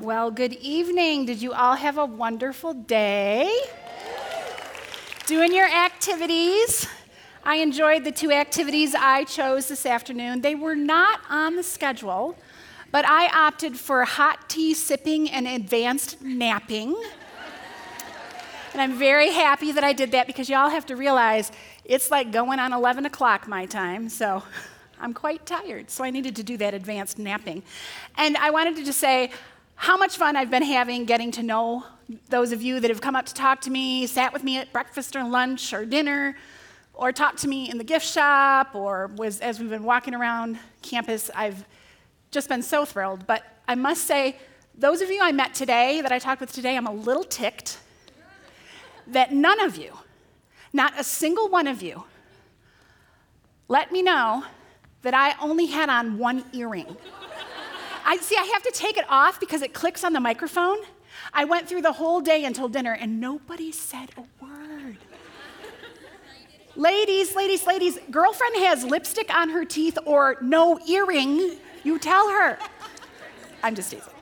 Well, good evening. Did you all have a wonderful day? Doing your activities? I enjoyed the two activities I chose this afternoon. They were not on the schedule, but I opted for hot tea sipping and advanced napping. and I'm very happy that I did that because y'all have to realize it's like going on 11 o'clock my time, so I'm quite tired. So I needed to do that advanced napping. And I wanted to just say, how much fun I've been having getting to know those of you that have come up to talk to me, sat with me at breakfast or lunch or dinner, or talked to me in the gift shop, or was as we've been walking around campus. I've just been so thrilled. But I must say, those of you I met today, that I talked with today, I'm a little ticked that none of you, not a single one of you, let me know that I only had on one earring. I see, I have to take it off because it clicks on the microphone. I went through the whole day until dinner and nobody said a word. ladies, ladies, ladies, girlfriend has lipstick on her teeth or no earring, you tell her. I'm just teasing.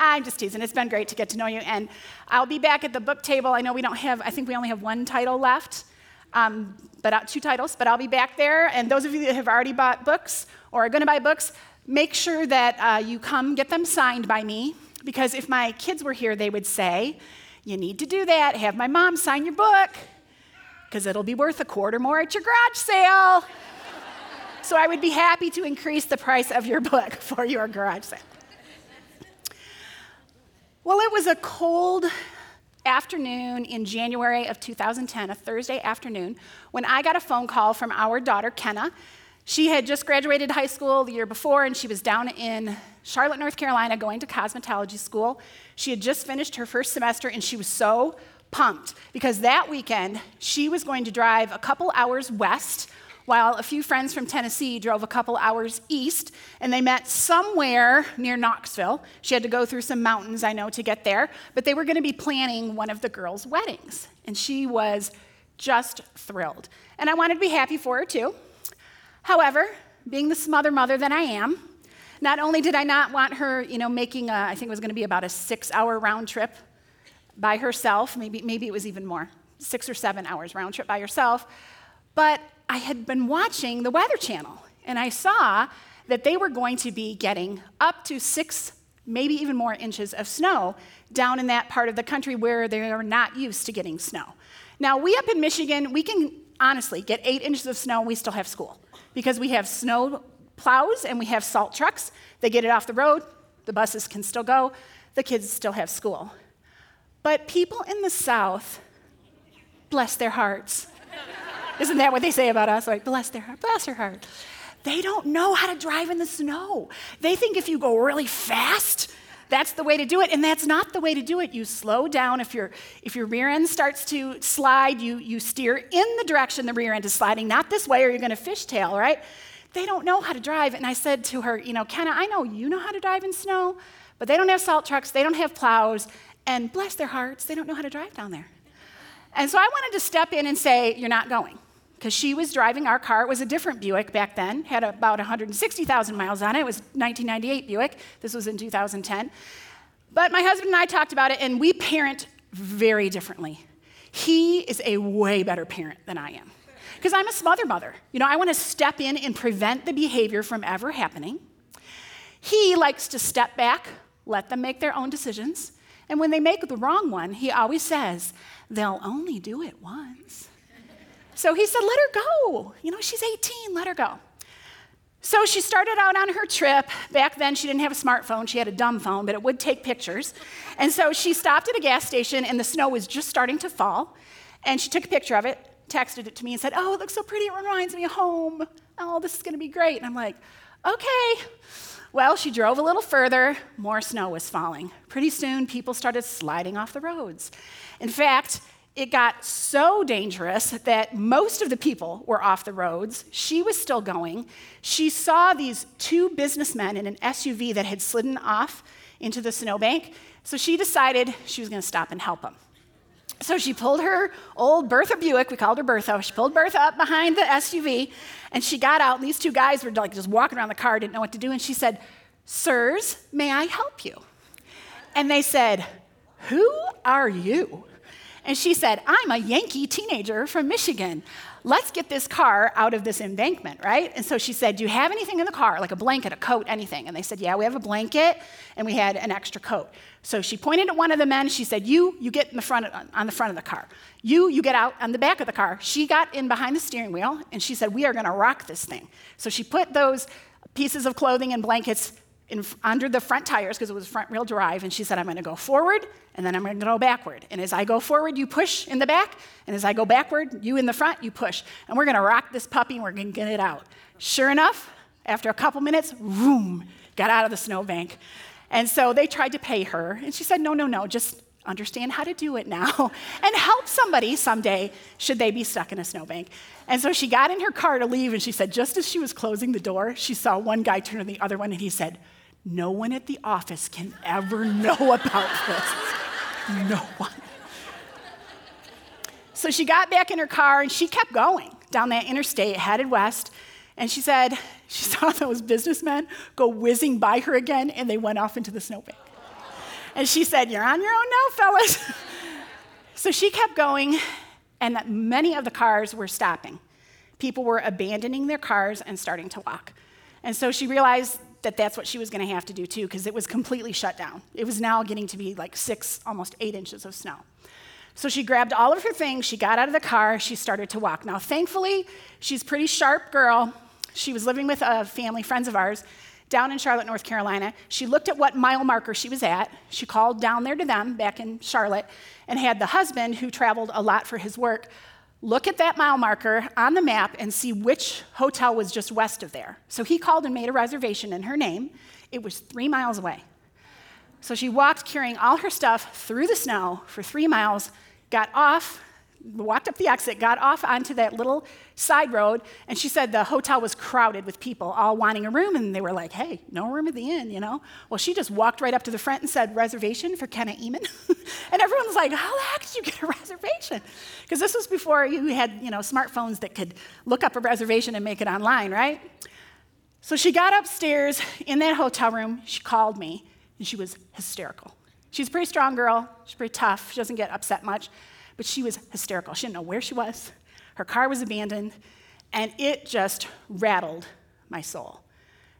I'm just teasing. It's been great to get to know you. And I'll be back at the book table. I know we don't have, I think we only have one title left, um, but uh, two titles, but I'll be back there. And those of you that have already bought books or are going to buy books, make sure that uh, you come get them signed by me, because if my kids were here, they would say, You need to do that. Have my mom sign your book, because it'll be worth a quarter more at your garage sale. so I would be happy to increase the price of your book for your garage sale. Well, it was a cold afternoon in January of 2010, a Thursday afternoon, when I got a phone call from our daughter, Kenna, she had just graduated high school the year before, and she was down in Charlotte, North Carolina, going to cosmetology school. She had just finished her first semester, and she was so pumped because that weekend she was going to drive a couple hours west while a few friends from Tennessee drove a couple hours east, and they met somewhere near Knoxville. She had to go through some mountains, I know, to get there, but they were going to be planning one of the girls' weddings, and she was just thrilled. And I wanted to be happy for her, too. However, being the smother mother that I am, not only did I not want her, you know, making a, I think it was going to be about a six hour round trip by herself, maybe, maybe it was even more, six or seven hours round trip by herself, but I had been watching the Weather Channel and I saw that they were going to be getting up to six, maybe even more inches of snow down in that part of the country where they are not used to getting snow. Now, we up in Michigan, we can honestly get eight inches of snow, we still have school because we have snow plows and we have salt trucks. They get it off the road, the buses can still go, the kids still have school. But people in the South, bless their hearts. Isn't that what they say about us? Like, bless their heart, bless their heart. They don't know how to drive in the snow. They think if you go really fast, that's the way to do it, and that's not the way to do it. You slow down. If, your if your rear end starts to slide, you, you steer in the direction the rear end is sliding, not this way, or you're going to fishtail, right? They don't know how to drive. And I said to her, You know, Kenna, I know you know how to drive in snow, but they don't have salt trucks, they don't have plows, and bless their hearts, they don't know how to drive down there. And so I wanted to step in and say, You're not going because she was driving our car. It was a different Buick back then, had about 160,000 miles on it. It was 1998 Buick. This was in 2010. But my husband and I talked about it, and we parent very differently. He is a way better parent than I am. Because I'm a smother mother. You know, I want to step in and prevent the behavior from ever happening. He likes to step back, let them make their own decisions. And when they make the wrong one, he always says, they'll only do it once. So he said, Let her go. You know, she's 18, let her go. So she started out on her trip. Back then, she didn't have a smartphone. She had a dumb phone, but it would take pictures. And so she stopped at a gas station, and the snow was just starting to fall. And she took a picture of it, texted it to me, and said, Oh, it looks so pretty. It reminds me of home. Oh, this is going to be great. And I'm like, Okay. Well, she drove a little further. More snow was falling. Pretty soon, people started sliding off the roads. In fact, it got so dangerous that most of the people were off the roads. She was still going. She saw these two businessmen in an SUV that had slidden off into the snowbank. So she decided she was going to stop and help them. So she pulled her old Bertha Buick, we called her Bertha. She pulled Bertha up behind the SUV and she got out. And these two guys were like just walking around the car, didn't know what to do. And she said, Sirs, may I help you? And they said, Who are you? And she said, I'm a Yankee teenager from Michigan. Let's get this car out of this embankment, right? And so she said, Do you have anything in the car, like a blanket, a coat, anything? And they said, Yeah, we have a blanket and we had an extra coat. So she pointed at one of the men. She said, You, you get in the front of, on the front of the car. You, you get out on the back of the car. She got in behind the steering wheel and she said, We are going to rock this thing. So she put those pieces of clothing and blankets in, under the front tires because it was front wheel drive. And she said, I'm going to go forward and then I'm going to go backward. And as I go forward, you push in the back. And as I go backward, you in the front, you push. And we're going to rock this puppy and we're going to get it out. Sure enough, after a couple minutes, boom, got out of the snowbank. And so they tried to pay her. And she said, No, no, no, just understand how to do it now and help somebody someday should they be stuck in a snowbank. And so she got in her car to leave and she said, just as she was closing the door, she saw one guy turn to the other one and he said, no one at the office can ever know about this. No one. So she got back in her car and she kept going down that interstate, headed west. And she said she saw those businessmen go whizzing by her again and they went off into the snowbank. And she said, You're on your own now, fellas. so she kept going, and many of the cars were stopping. People were abandoning their cars and starting to walk. And so she realized that that's what she was going to have to do too, because it was completely shut down. It was now getting to be like six, almost eight inches of snow. So she grabbed all of her things, she got out of the car, she started to walk. Now, thankfully, she's a pretty sharp girl. She was living with a family, friends of ours, down in Charlotte, North Carolina. She looked at what mile marker she was at. She called down there to them back in Charlotte and had the husband, who traveled a lot for his work, look at that mile marker on the map and see which hotel was just west of there. So he called and made a reservation in her name. It was three miles away. So she walked carrying all her stuff through the snow for three miles, got off, walked up the exit, got off onto that little side road, and she said the hotel was crowded with people all wanting a room, and they were like, hey, no room at the inn, you know? Well, she just walked right up to the front and said, reservation for Kenna Ehman. and everyone was like, how the heck did you get a reservation? Because this was before you had, you know, smartphones that could look up a reservation and make it online, right? So she got upstairs in that hotel room, she called me, and she was hysterical. She's a pretty strong girl, she's pretty tough, she doesn't get upset much but she was hysterical. She didn't know where she was. Her car was abandoned, and it just rattled my soul.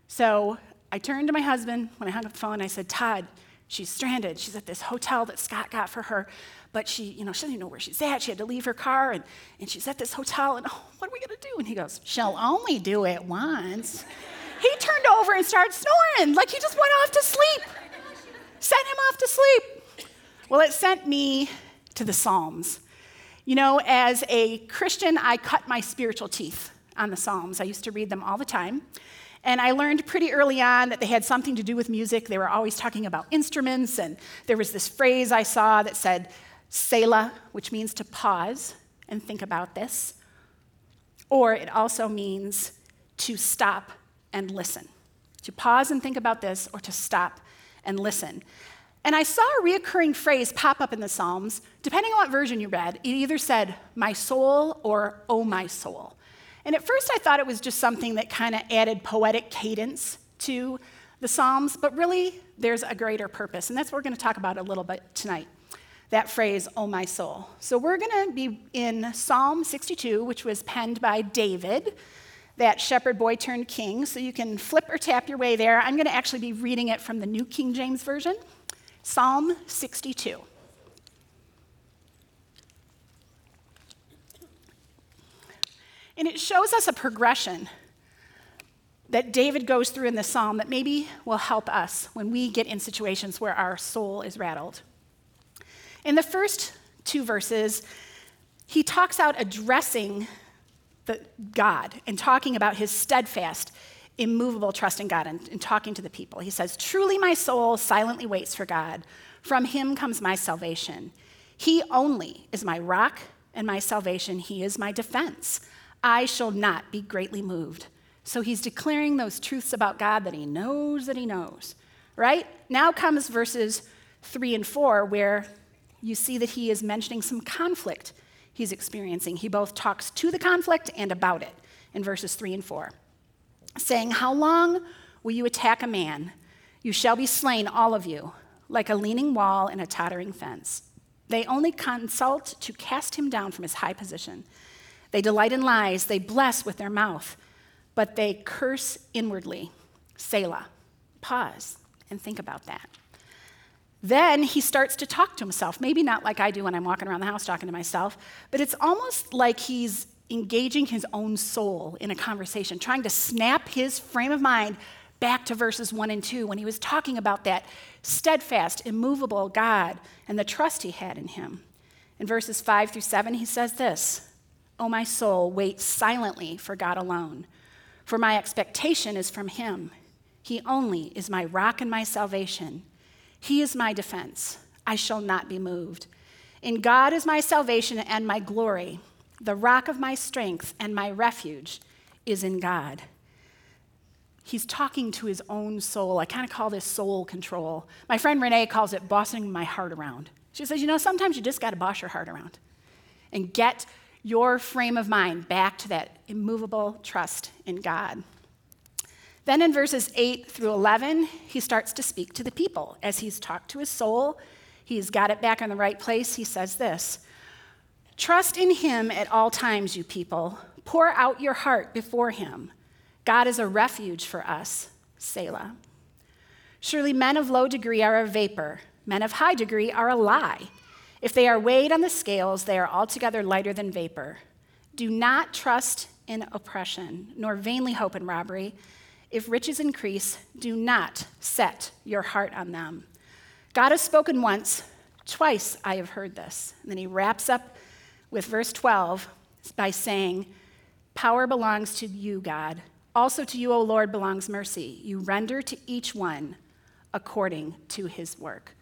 So I turned to my husband when I hung up the phone. I said, Todd, she's stranded. She's at this hotel that Scott got for her, but she, you know, she doesn't even know where she's at. She had to leave her car, and, and she's at this hotel, and oh, what are we gonna do? And he goes, She'll only do it once. he turned over and started snoring, like he just went off to sleep. Sent him off to sleep. Well, it sent me to the Psalms. You know, as a Christian, I cut my spiritual teeth on the Psalms. I used to read them all the time. And I learned pretty early on that they had something to do with music. They were always talking about instruments. And there was this phrase I saw that said, Selah, which means to pause and think about this. Or it also means to stop and listen. To pause and think about this, or to stop and listen. And I saw a reoccurring phrase pop up in the Psalms. Depending on what version you read, it either said, my soul or oh my soul. And at first I thought it was just something that kind of added poetic cadence to the Psalms, but really there's a greater purpose. And that's what we're going to talk about a little bit tonight that phrase, oh my soul. So we're going to be in Psalm 62, which was penned by David, that shepherd boy turned king. So you can flip or tap your way there. I'm going to actually be reading it from the New King James Version. Psalm 62. And it shows us a progression that David goes through in the psalm that maybe will help us when we get in situations where our soul is rattled. In the first two verses, he talks out addressing the God and talking about his steadfast immovable trust in God and, and talking to the people. He says, Truly my soul silently waits for God. From him comes my salvation. He only is my rock and my salvation. He is my defense. I shall not be greatly moved. So he's declaring those truths about God that he knows that he knows, right? Now comes verses three and four, where you see that he is mentioning some conflict he's experiencing. He both talks to the conflict and about it in verses three and four saying, How long will you attack a man? You shall be slain, all of you. like a leaning wall and a tottering fence. They only consult to cast him down from his high position. They delight in lies, they bless with their mouth, but they curse inwardly. Selah. Pause and think about that. Then he starts to talk to himself. Maybe not like I do when I'm walking around the house talking to myself, but it's almost like he's engaging his own soul in a conversation, trying to snap his frame of mind back to verses 1 and 2 when he was talking about that steadfast, immovable God and the trust he had in him. In verses 5 through 7, he says this O my soul, wait silently for God alone, for my expectation is from him. He only is my rock and my salvation. He is my defense. I shall not be moved. In God is my salvation and my glory. The rock of my strength and my refuge is in God he's talking to his own soul. I kind of call this soul control. My friend Renee calls it bossing my heart around. She says, you know, sometimes you just got to boss your heart around and get your frame of mind back to that immovable trust in God. Then in verses 8 through 11, he starts to speak to the people. As he's talked to his soul, he's got it back in the right place. He says this Trust in him at all times, you people. Pour out your heart before him. God is a refuge for us, Selah. Surely men of low degree are a vapor, men of high degree are a lie. If they are weighed on the scales, they are altogether lighter than vapor. Do not trust in oppression, nor vainly hope in robbery. If riches increase, do not set your heart on them. God has spoken once, twice I have heard this. And then he wraps up with verse 12 by saying, Power belongs to you, God. Also to you, O Lord, belongs mercy. You render to each one according to his work.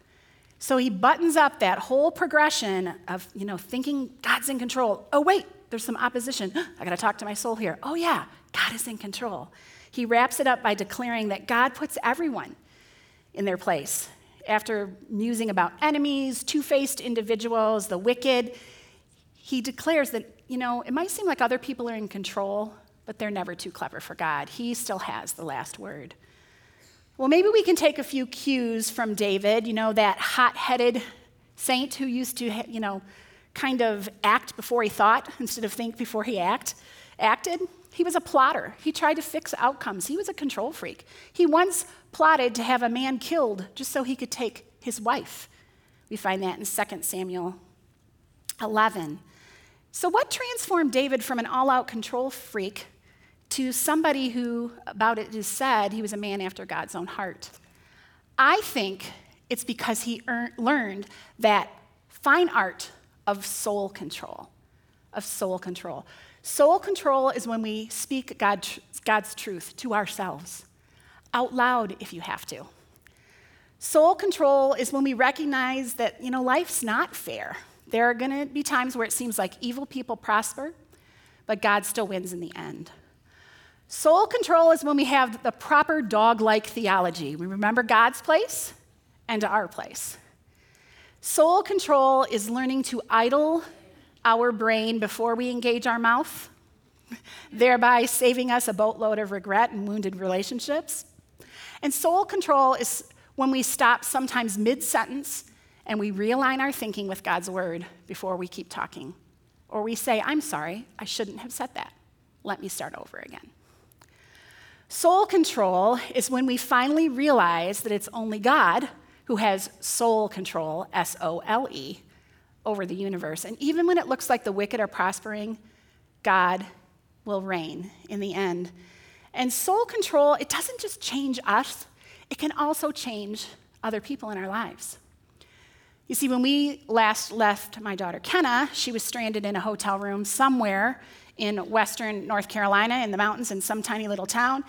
So he buttons up that whole progression of, you know, thinking God's in control. Oh, wait, there's some opposition. I got to talk to my soul here. Oh, yeah, God is in control. He wraps it up by declaring that God puts everyone in their place. After musing about enemies, two faced individuals, the wicked, he declares that, you know, it might seem like other people are in control, but they're never too clever for God. He still has the last word. Well, maybe we can take a few cues from David, you know, that hot headed saint who used to, you know, kind of act before he thought instead of think before he act, acted. He was a plotter. He tried to fix outcomes. He was a control freak. He once plotted to have a man killed just so he could take his wife. We find that in 2 Samuel 11. So, what transformed David from an all out control freak to somebody who, about it is said, he was a man after God's own heart. I think it's because he earned, learned that fine art of soul control, of soul control. Soul control is when we speak God, God's truth to ourselves, out loud if you have to. Soul control is when we recognize that, you know, life's not fair. There are going to be times where it seems like evil people prosper, but God still wins in the end. Soul control is when we have the proper dog like theology. We remember God's place and our place. Soul control is learning to idle our brain before we engage our mouth, thereby saving us a boatload of regret and wounded relationships. And soul control is when we stop sometimes mid sentence and we realign our thinking with God's word before we keep talking. Or we say, I'm sorry, I shouldn't have said that. Let me start over again. Soul control is when we finally realize that it's only God who has soul control, S O L E, over the universe. And even when it looks like the wicked are prospering, God will reign in the end. And soul control, it doesn't just change us, it can also change other people in our lives. You see, when we last left my daughter Kenna, she was stranded in a hotel room somewhere in western North Carolina in the mountains in some tiny little town.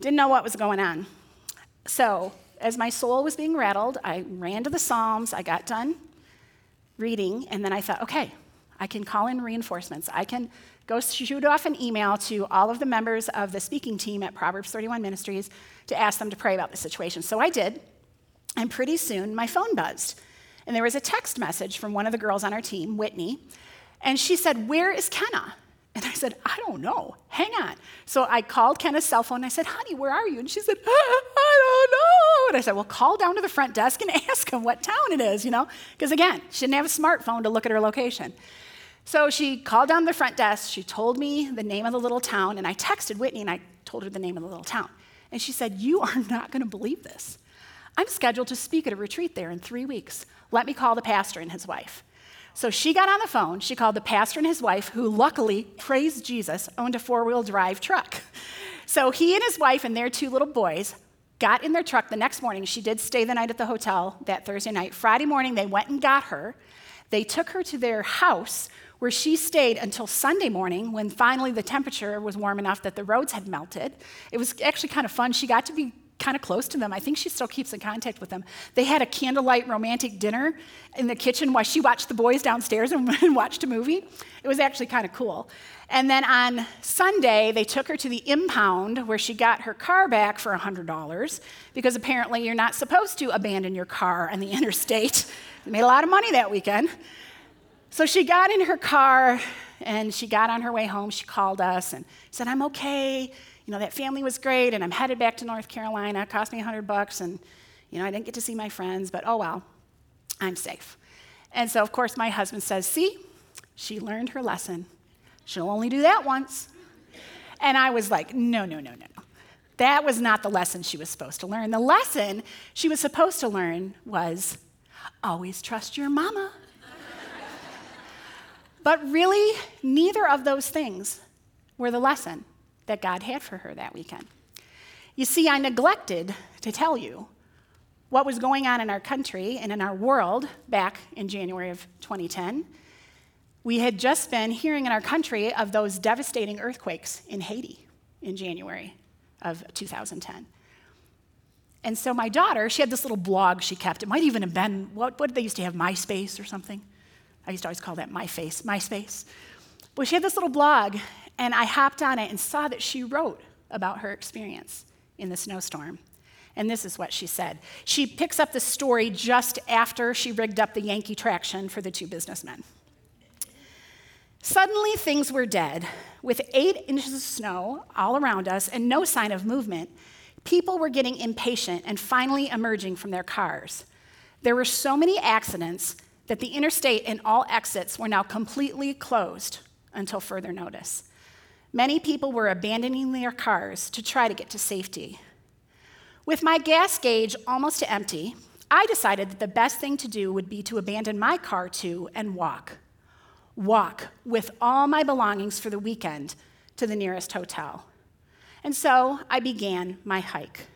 Didn't know what was going on. So, as my soul was being rattled, I ran to the Psalms, I got done reading, and then I thought, okay, I can call in reinforcements. I can go shoot off an email to all of the members of the speaking team at Proverbs 31 Ministries to ask them to pray about the situation. So I did, and pretty soon my phone buzzed. And there was a text message from one of the girls on our team, Whitney, and she said, Where is Kenna? And I said, I don't know. Hang on. So I called Kenna's cell phone and I said, honey, where are you? And she said, I don't know. And I said, well, call down to the front desk and ask him what town it is, you know? Because again, she didn't have a smartphone to look at her location. So she called down to the front desk. She told me the name of the little town. And I texted Whitney and I told her the name of the little town. And she said, You are not going to believe this. I'm scheduled to speak at a retreat there in three weeks. Let me call the pastor and his wife. So she got on the phone. She called the pastor and his wife, who luckily, praise Jesus, owned a four wheel drive truck. So he and his wife and their two little boys got in their truck the next morning. She did stay the night at the hotel that Thursday night. Friday morning, they went and got her. They took her to their house where she stayed until Sunday morning when finally the temperature was warm enough that the roads had melted. It was actually kind of fun. She got to be kind of close to them. I think she still keeps in contact with them. They had a candlelight romantic dinner in the kitchen while she watched the boys downstairs and, and watched a movie. It was actually kind of cool. And then on Sunday, they took her to the impound where she got her car back for $100 because apparently you're not supposed to abandon your car on the interstate. They made a lot of money that weekend. So she got in her car and she got on her way home. She called us and said, I'm okay. You know, that family was great and I'm headed back to North Carolina. It cost me 100 bucks and, you know, I didn't get to see my friends, but oh well, I'm safe. And so, of course, my husband says, See, she learned her lesson. She'll only do that once. And I was like, No, no, no, no, no. That was not the lesson she was supposed to learn. The lesson she was supposed to learn was always trust your mama. But really, neither of those things were the lesson that God had for her that weekend. You see, I neglected to tell you what was going on in our country and in our world back in January of 2010. We had just been hearing in our country of those devastating earthquakes in Haiti in January of 2010. And so my daughter, she had this little blog she kept. It might even have been, what, what did they used to have, MySpace or something? I used to always call that my face, MySpace. Well, she had this little blog, and I hopped on it and saw that she wrote about her experience in the snowstorm. And this is what she said. She picks up the story just after she rigged up the Yankee traction for the two businessmen. Suddenly, things were dead. With eight inches of snow all around us and no sign of movement, people were getting impatient and finally emerging from their cars. There were so many accidents that the interstate and all exits were now completely closed until further notice. Many people were abandoning their cars to try to get to safety. With my gas gauge almost empty, I decided that the best thing to do would be to abandon my car too and walk. Walk with all my belongings for the weekend to the nearest hotel. And so I began my hike.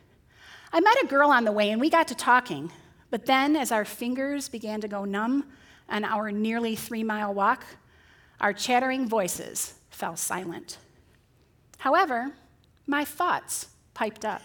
I met a girl on the way and we got to talking. But then, as our fingers began to go numb on our nearly three mile walk, our chattering voices fell silent. However, my thoughts piped up.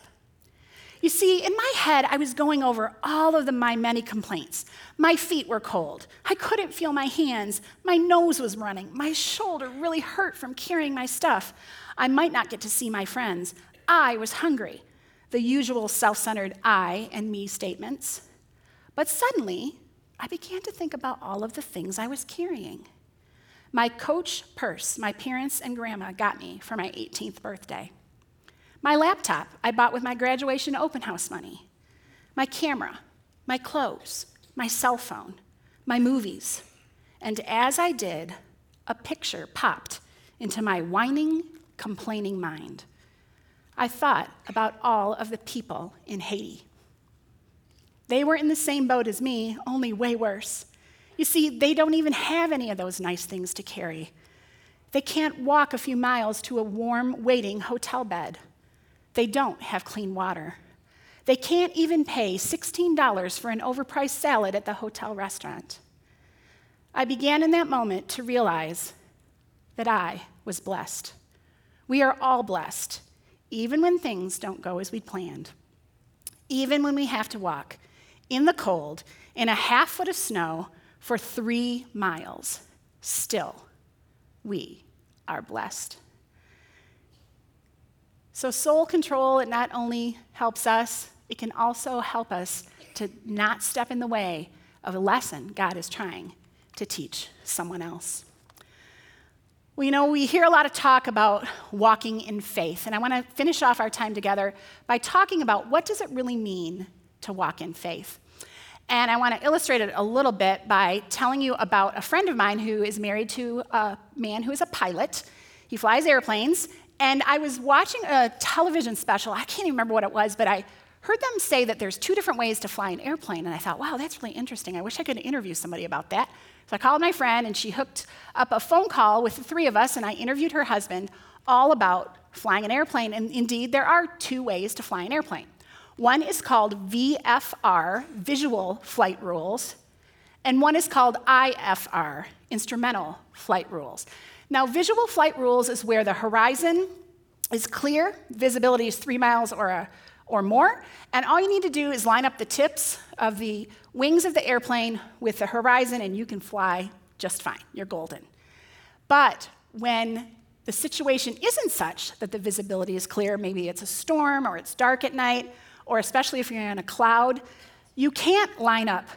You see, in my head, I was going over all of the, my many complaints. My feet were cold. I couldn't feel my hands. My nose was running. My shoulder really hurt from carrying my stuff. I might not get to see my friends. I was hungry. The usual self centered I and me statements. But suddenly, I began to think about all of the things I was carrying. My coach purse, my parents and grandma got me for my 18th birthday. My laptop I bought with my graduation open house money. My camera, my clothes, my cell phone, my movies. And as I did, a picture popped into my whining, complaining mind. I thought about all of the people in Haiti they were in the same boat as me, only way worse. You see, they don't even have any of those nice things to carry. They can't walk a few miles to a warm, waiting hotel bed. They don't have clean water. They can't even pay $16 for an overpriced salad at the hotel restaurant. I began in that moment to realize that I was blessed. We are all blessed, even when things don't go as we planned, even when we have to walk in the cold, in a half foot of snow for three miles. Still, we are blessed. So, soul control, it not only helps us, it can also help us to not step in the way of a lesson God is trying to teach someone else. Well, you know, we hear a lot of talk about walking in faith, and I want to finish off our time together by talking about what does it really mean to walk in faith. And I want to illustrate it a little bit by telling you about a friend of mine who is married to a man who is a pilot. He flies airplanes, and I was watching a television special. I can't even remember what it was, but I heard them say that there's two different ways to fly an airplane, and I thought, wow, that's really interesting. I wish I could interview somebody about that. So I called my friend, and she hooked up a phone call with the three of us, and I interviewed her husband all about flying an airplane. And indeed, there are two ways to fly an airplane. One is called VFR, Visual Flight Rules, and one is called IFR, Instrumental Flight Rules. Now, visual flight rules is where the horizon is clear, visibility is three miles or, a, or more, and all you need to do is line up the tips of the wings of the airplane with the horizon, and you can fly just fine. You're golden. But when the situation isn't such that the visibility is clear, maybe it's a storm or it's dark at night, or especially if you're in a cloud, you can't line up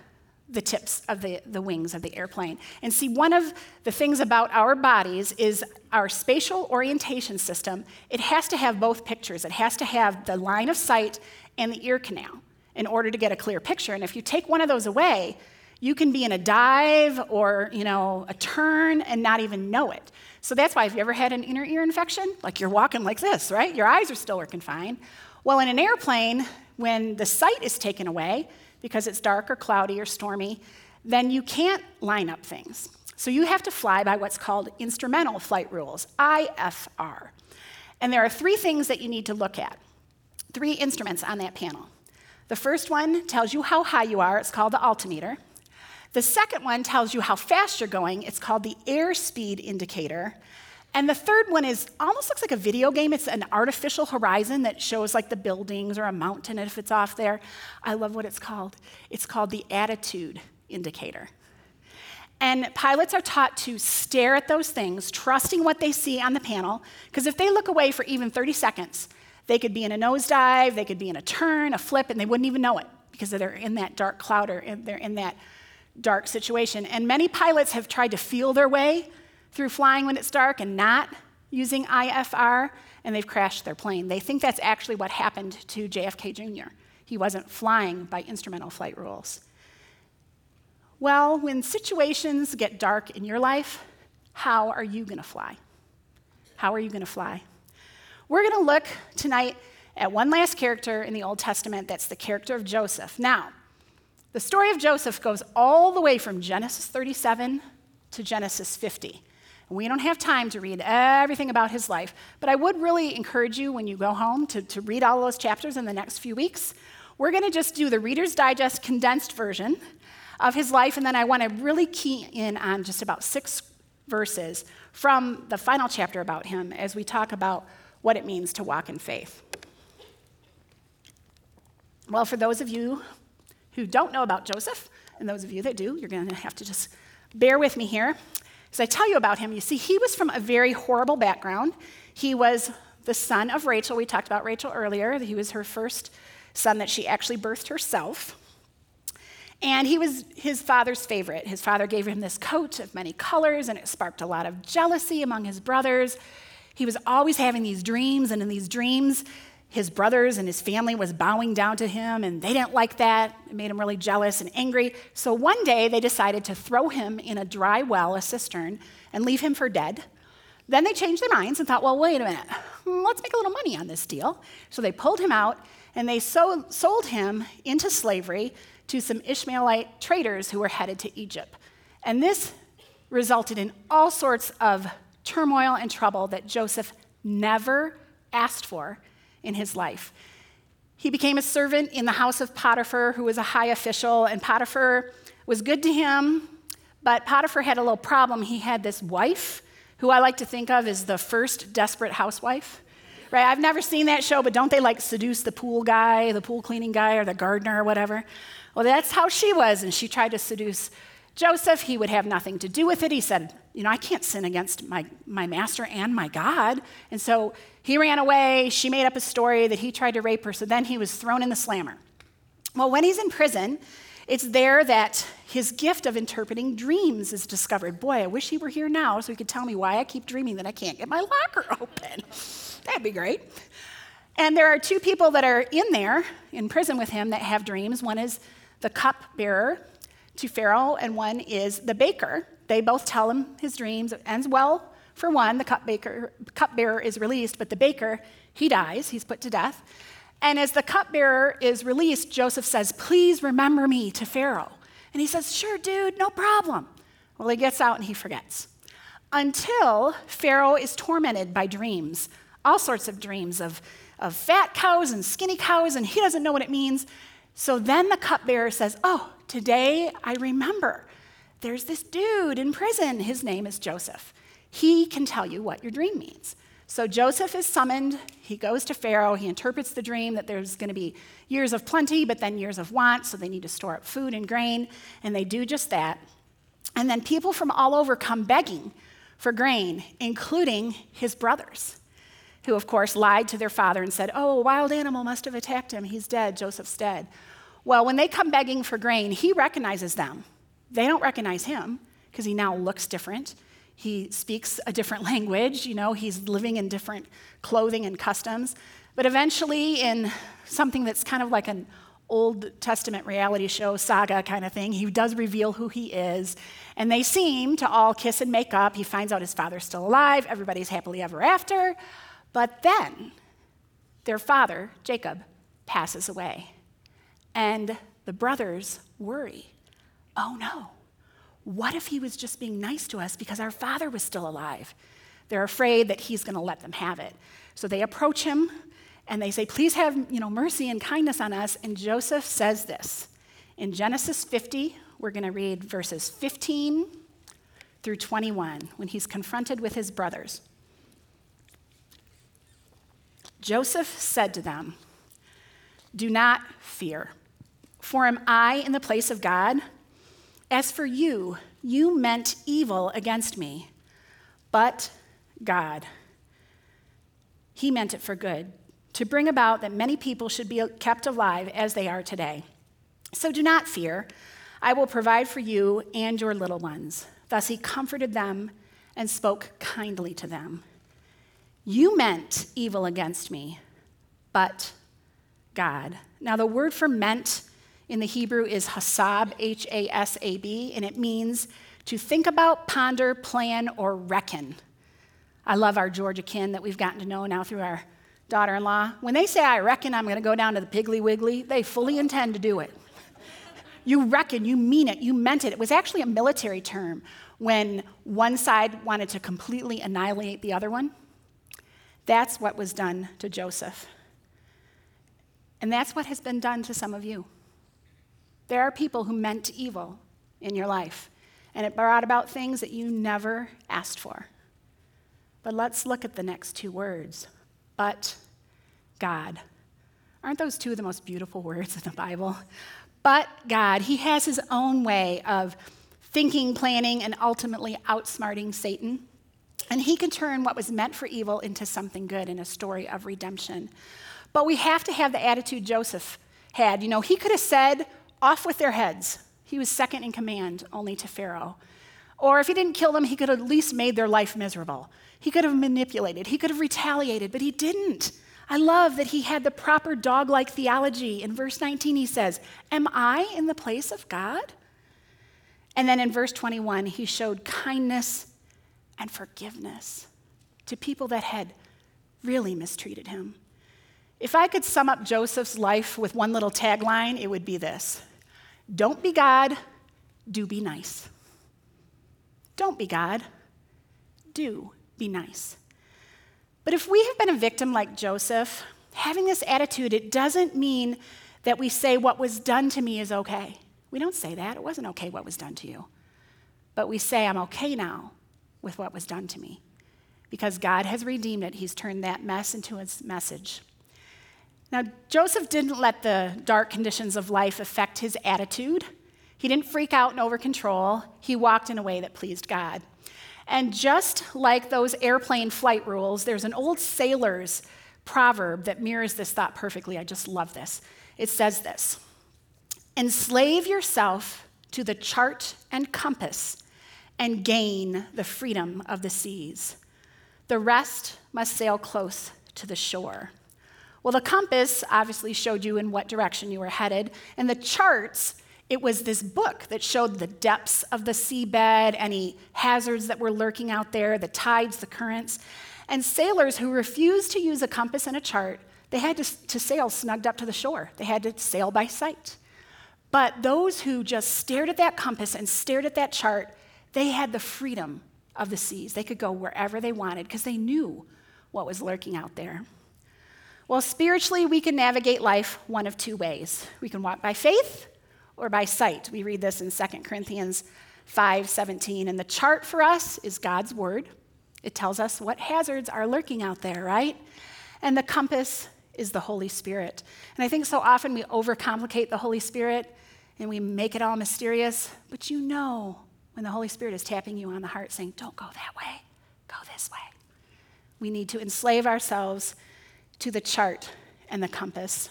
the tips of the, the wings of the airplane. And see, one of the things about our bodies is our spatial orientation system. It has to have both pictures, it has to have the line of sight and the ear canal in order to get a clear picture. And if you take one of those away, you can be in a dive or, you know, a turn and not even know it. So that's why, if you ever had an inner ear infection? Like you're walking like this, right? Your eyes are still working fine. Well, in an airplane, when the sight is taken away because it's dark or cloudy or stormy, then you can't line up things. So you have to fly by what's called instrumental flight rules, IFR. And there are three things that you need to look at, three instruments on that panel. The first one tells you how high you are, it's called the altimeter. The second one tells you how fast you're going, it's called the airspeed indicator. And the third one is almost looks like a video game. It's an artificial horizon that shows like the buildings or a mountain if it's off there. I love what it's called. It's called the attitude indicator. And pilots are taught to stare at those things, trusting what they see on the panel, because if they look away for even 30 seconds, they could be in a nosedive, they could be in a turn, a flip, and they wouldn't even know it because they're in that dark cloud or they're in that dark situation. And many pilots have tried to feel their way through flying when it's dark and not using IFR, and they've crashed their plane. They think that's actually what happened to JFK Jr. He wasn't flying by instrumental flight rules. Well, when situations get dark in your life, how are you going to fly? How are you going to fly? We're going to look tonight at one last character in the Old Testament that's the character of Joseph. Now, the story of Joseph goes all the way from Genesis 37 to Genesis 50. We don't have time to read everything about his life, but I would really encourage you when you go home to, to read all those chapters in the next few weeks. We're going to just do the Reader's Digest condensed version of his life, and then I want to really key in on just about six verses from the final chapter about him as we talk about what it means to walk in faith. Well, for those of you who don't know about Joseph, and those of you that do, you're going to have to just bear with me here. As I tell you about him, you see, he was from a very horrible background. He was the son of Rachel. We talked about Rachel earlier. He was her first son that she actually birthed herself. And he was his father's favorite. His father gave him this coat of many colors, and it sparked a lot of jealousy among his brothers. He was always having these dreams, and in these dreams, his brothers and his family was bowing down to him, and they didn't like that. It made him really jealous and angry. So one day, they decided to throw him in a dry well, a cistern, and leave him for dead. Then they changed their minds and thought, well, wait a minute, hmm, let's make a little money on this deal. So they pulled him out and they sold him into slavery to some Ishmaelite traders who were headed to Egypt. And this resulted in all sorts of turmoil and trouble that Joseph never asked for in his life. He became a servant in the house of Potiphar, who was a high official, and Potiphar was good to him, but Potiphar had a little problem. He had this wife, who I like to think of as the first desperate housewife. Right? I've never seen that show, but don't they like seduce the pool guy, the pool cleaning guy, or the gardener or whatever? Well, that's how she was, and she tried to seduce Joseph, he would have nothing to do with it. He said, You know, I can't sin against my, my master and my God. And so he ran away. She made up a story that he tried to rape her. So then he was thrown in the slammer. Well, when he's in prison, it's there that his gift of interpreting dreams is discovered. Boy, I wish he were here now so he could tell me why I keep dreaming that I can't get my locker open. That'd be great. And there are two people that are in there, in prison with him, that have dreams. One is the cup bearer to Pharaoh, and one is the baker. They both tell him his dreams. It ends well for one. The cupbearer, cupbearer is released, but the baker, he dies. He's put to death. And as the cupbearer is released, Joseph says, Please remember me to Pharaoh. And he says, Sure, dude, no problem. Well, he gets out and he forgets. Until Pharaoh is tormented by dreams, all sorts of dreams of, of fat cows and skinny cows, and he doesn't know what it means. So then the cupbearer says, Oh, today I remember. There's this dude in prison. His name is Joseph. He can tell you what your dream means. So Joseph is summoned. He goes to Pharaoh. He interprets the dream that there's going to be years of plenty, but then years of want. So they need to store up food and grain. And they do just that. And then people from all over come begging for grain, including his brothers, who, of course, lied to their father and said, Oh, a wild animal must have attacked him. He's dead. Joseph's dead. Well, when they come begging for grain, he recognizes them. They don't recognize him because he now looks different. He speaks a different language, you know, he's living in different clothing and customs. But eventually, in something that's kind of like an Old Testament reality show, saga kind of thing, he does reveal who he is. And they seem to all kiss and make up. He finds out his father's still alive, everybody's happily ever after. But then their father, Jacob, passes away. And the brothers worry oh no what if he was just being nice to us because our father was still alive? They're afraid that he's going to let them have it. So they approach him and they say, Please have you know, mercy and kindness on us. And Joseph says this. In Genesis 50, we're going to read verses 15 through 21 when he's confronted with his brothers. Joseph said to them, Do not fear, for am I in the place of God? As for you, you meant evil against me, but God, He meant it for good, to bring about that many people should be kept alive as they are today. So do not fear. I will provide for you and your little ones. Thus he comforted them and spoke kindly to them. You meant evil against me, but God. Now, the word for meant in the Hebrew is hasab, H A S A B, and it means to think about, ponder, plan, or reckon. I love our Georgia kin that we've gotten to know now through our daughter in law. When they say, I reckon I'm going to go down to the Piggly Wiggly, they fully intend to do it. you reckon, you mean it, you meant it. It was actually a military term when one side wanted to completely annihilate the other one. That's what was done to Joseph. And that's what has been done to some of you. There are people who meant evil in your life, and it brought about things that you never asked for. But let's look at the next two words but God. Aren't those two of the most beautiful words in the Bible? But God, He has His own way of thinking, planning, and ultimately outsmarting Satan. And He can turn what was meant for evil into something good in a story of redemption. But we have to have the attitude Joseph had. You know, he could have said, off with their heads. He was second in command only to Pharaoh. Or if he didn't kill them, he could at least made their life miserable. He could have manipulated, he could have retaliated, but he didn't. I love that he had the proper dog like theology. In verse 19, he says, Am I in the place of God? And then in verse 21, he showed kindness and forgiveness to people that had really mistreated him. If I could sum up Joseph's life with one little tagline, it would be this Don't be God, do be nice. Don't be God, do be nice. But if we have been a victim like Joseph, having this attitude, it doesn't mean that we say what was done to me is okay. We don't say that. It wasn't okay what was done to you. But we say, I'm okay now with what was done to me. Because God has redeemed it, He's turned that mess into His message. Now, Joseph didn't let the dark conditions of life affect his attitude. He didn't freak out and over control. He walked in a way that pleased God. And just like those airplane flight rules, there's an old sailor's proverb that mirrors this thought perfectly. I just love this. It says this Enslave yourself to the chart and compass and gain the freedom of the seas. The rest must sail close to the shore. Well, the compass obviously showed you in what direction you were headed, and the charts, it was this book that showed the depths of the seabed, any hazards that were lurking out there, the tides, the currents. And sailors who refused to use a compass and a chart, they had to, to sail snugged up to the shore. They had to sail by sight. But those who just stared at that compass and stared at that chart, they had the freedom of the seas. They could go wherever they wanted because they knew what was lurking out there. Well, spiritually, we can navigate life one of two ways. We can walk by faith or by sight. We read this in 2 Corinthians 5:17, and the chart for us is God's word. It tells us what hazards are lurking out there, right? And the compass is the Holy Spirit. And I think so often we overcomplicate the Holy Spirit and we make it all mysterious, but you know when the Holy Spirit is tapping you on the heart saying, Don't go that way, go this way. We need to enslave ourselves to the chart and the compass.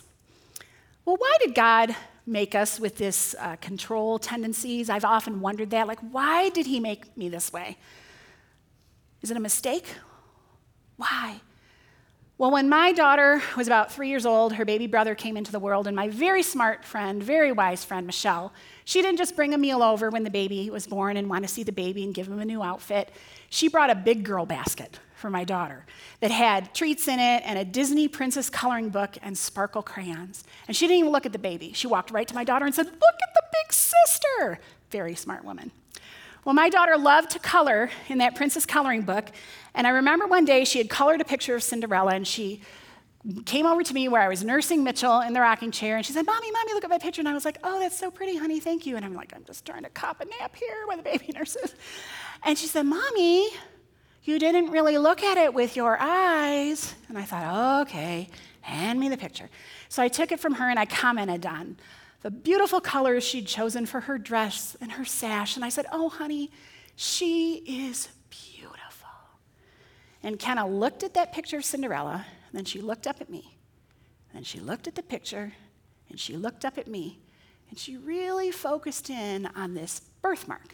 Well, why did God make us with this uh, control tendencies? I've often wondered that. Like, why did He make me this way? Is it a mistake? Why? Well, when my daughter was about three years old, her baby brother came into the world, and my very smart friend, very wise friend, Michelle, she didn't just bring a meal over when the baby was born and want to see the baby and give him a new outfit. She brought a big girl basket for my daughter that had treats in it and a Disney princess coloring book and sparkle crayons. And she didn't even look at the baby. She walked right to my daughter and said, Look at the big sister. Very smart woman. Well, my daughter loved to color in that princess coloring book. And I remember one day she had colored a picture of Cinderella and she came over to me where I was nursing Mitchell in the rocking chair, and she said, Mommy, Mommy, look at my picture. And I was like, Oh, that's so pretty, honey, thank you. And I'm like, I'm just trying to cop a nap here while the baby nurses. And she said, Mommy, you didn't really look at it with your eyes. And I thought, Okay, hand me the picture. So I took it from her and I commented on the beautiful colors she'd chosen for her dress and her sash. And I said, Oh, honey, she is beautiful. And Kenna looked at that picture of Cinderella, and then she looked up at me. Then she looked at the picture, and she looked up at me, and she really focused in on this birthmark,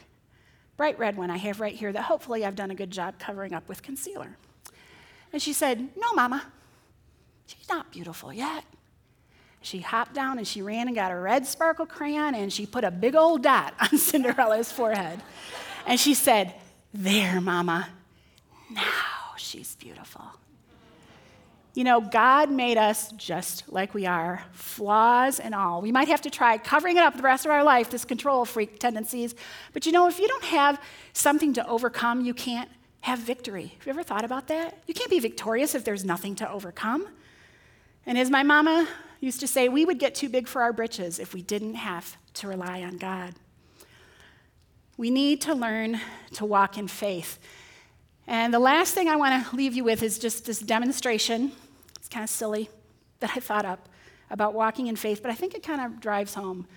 bright red one I have right here that hopefully I've done a good job covering up with concealer. And she said, No, Mama, she's not beautiful yet. She hopped down and she ran and got a red sparkle crayon and she put a big old dot on Cinderella's forehead. And she said, There, Mama, now she's beautiful. You know, God made us just like we are, flaws and all. We might have to try covering it up the rest of our life, this control freak tendencies. But you know, if you don't have something to overcome, you can't have victory. Have you ever thought about that? You can't be victorious if there's nothing to overcome. And as my mama used to say, we would get too big for our britches if we didn't have to rely on God. We need to learn to walk in faith. And the last thing I want to leave you with is just this demonstration. Kind of silly that I thought up about walking in faith, but I think it kind of drives home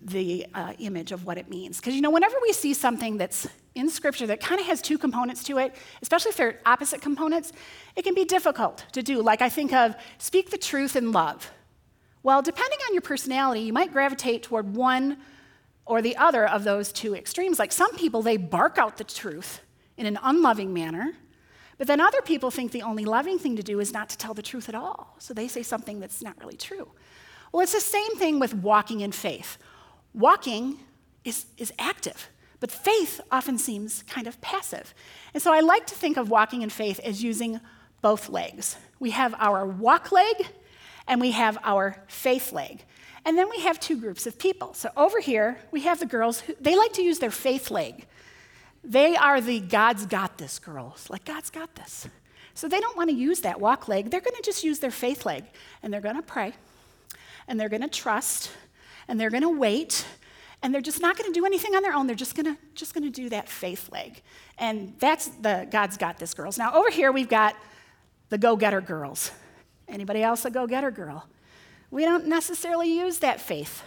the uh, image of what it means. Because, you know, whenever we see something that's in Scripture that kind of has two components to it, especially if they're opposite components, it can be difficult to do. Like I think of speak the truth in love. Well, depending on your personality, you might gravitate toward one or the other of those two extremes. Like some people, they bark out the truth in an unloving manner, but then other people think the only loving thing to do is not to tell the truth at all. So they say something that's not really true. Well, it's the same thing with walking in faith. Walking is, is active. But faith often seems kind of passive. And so I like to think of walking in faith as using both legs. We have our walk leg and we have our faith leg. And then we have two groups of people. So over here, we have the girls who they like to use their faith leg. They are the God's got this girls, like God's got this. So they don't want to use that walk leg. They're going to just use their faith leg and they're going to pray and they're going to trust and they're going to wait and they're just not going to do anything on their own. They're just going to just going to do that faith leg. And that's the God's got this girls. Now over here we've got the go-getter girls. Anybody else a go-getter girl? We don't necessarily use that faith.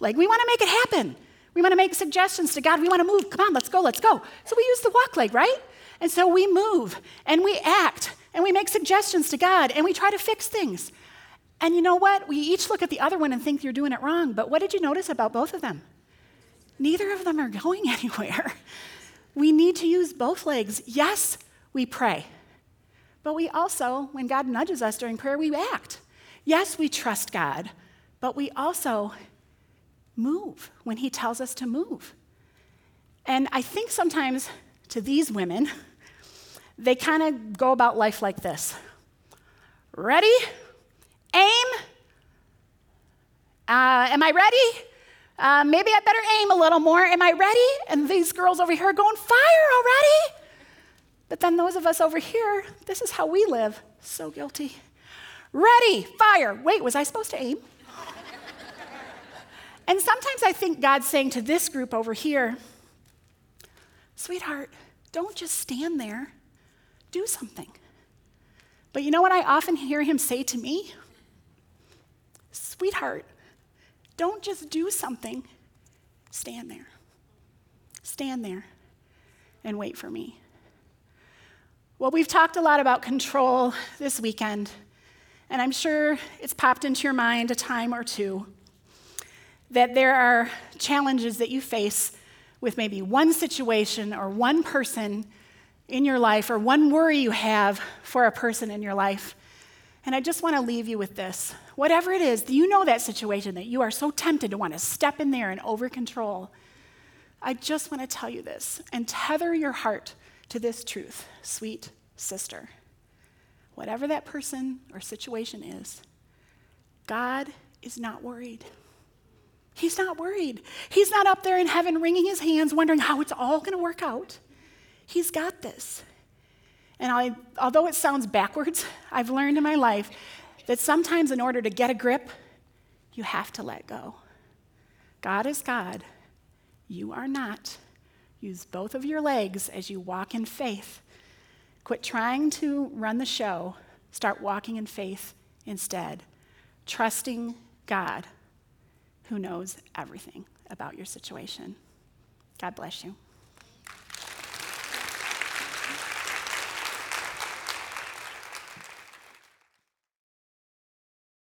Like we want to make it happen. We want to make suggestions to God. We want to move. Come on, let's go, let's go. So we use the walk leg, right? And so we move and we act and we make suggestions to God and we try to fix things. And you know what? We each look at the other one and think you're doing it wrong. But what did you notice about both of them? neither of them are going anywhere. We need to use both legs. Yes, we pray. But we also, when God nudges us during prayer, we act. Yes, we trust God, but we also move when He tells us to move. And I think sometimes to these women, they kind of go about life like this Ready? Aim? Uh, am I ready? Uh, maybe I better aim a little more. Am I ready? And these girls over here going, Fire already? But then those of us over here, this is how we live. So guilty. Ready, fire. Wait, was I supposed to aim? And sometimes I think God's saying to this group over here, Sweetheart, don't just stand there, do something. But you know what I often hear him say to me? Sweetheart, don't just do something, stand there. Stand there and wait for me. Well, we've talked a lot about control this weekend, and I'm sure it's popped into your mind a time or two that there are challenges that you face with maybe one situation or one person in your life or one worry you have for a person in your life. And I just want to leave you with this. Whatever it is, you know that situation that you are so tempted to want to step in there and over control? I just want to tell you this and tether your heart to this truth, sweet sister. Whatever that person or situation is, God is not worried. He's not worried. He's not up there in heaven wringing his hands, wondering how it's all going to work out. He's got this. And I, although it sounds backwards, I've learned in my life that sometimes in order to get a grip, you have to let go. God is God. You are not. Use both of your legs as you walk in faith. Quit trying to run the show. Start walking in faith instead, trusting God who knows everything about your situation. God bless you.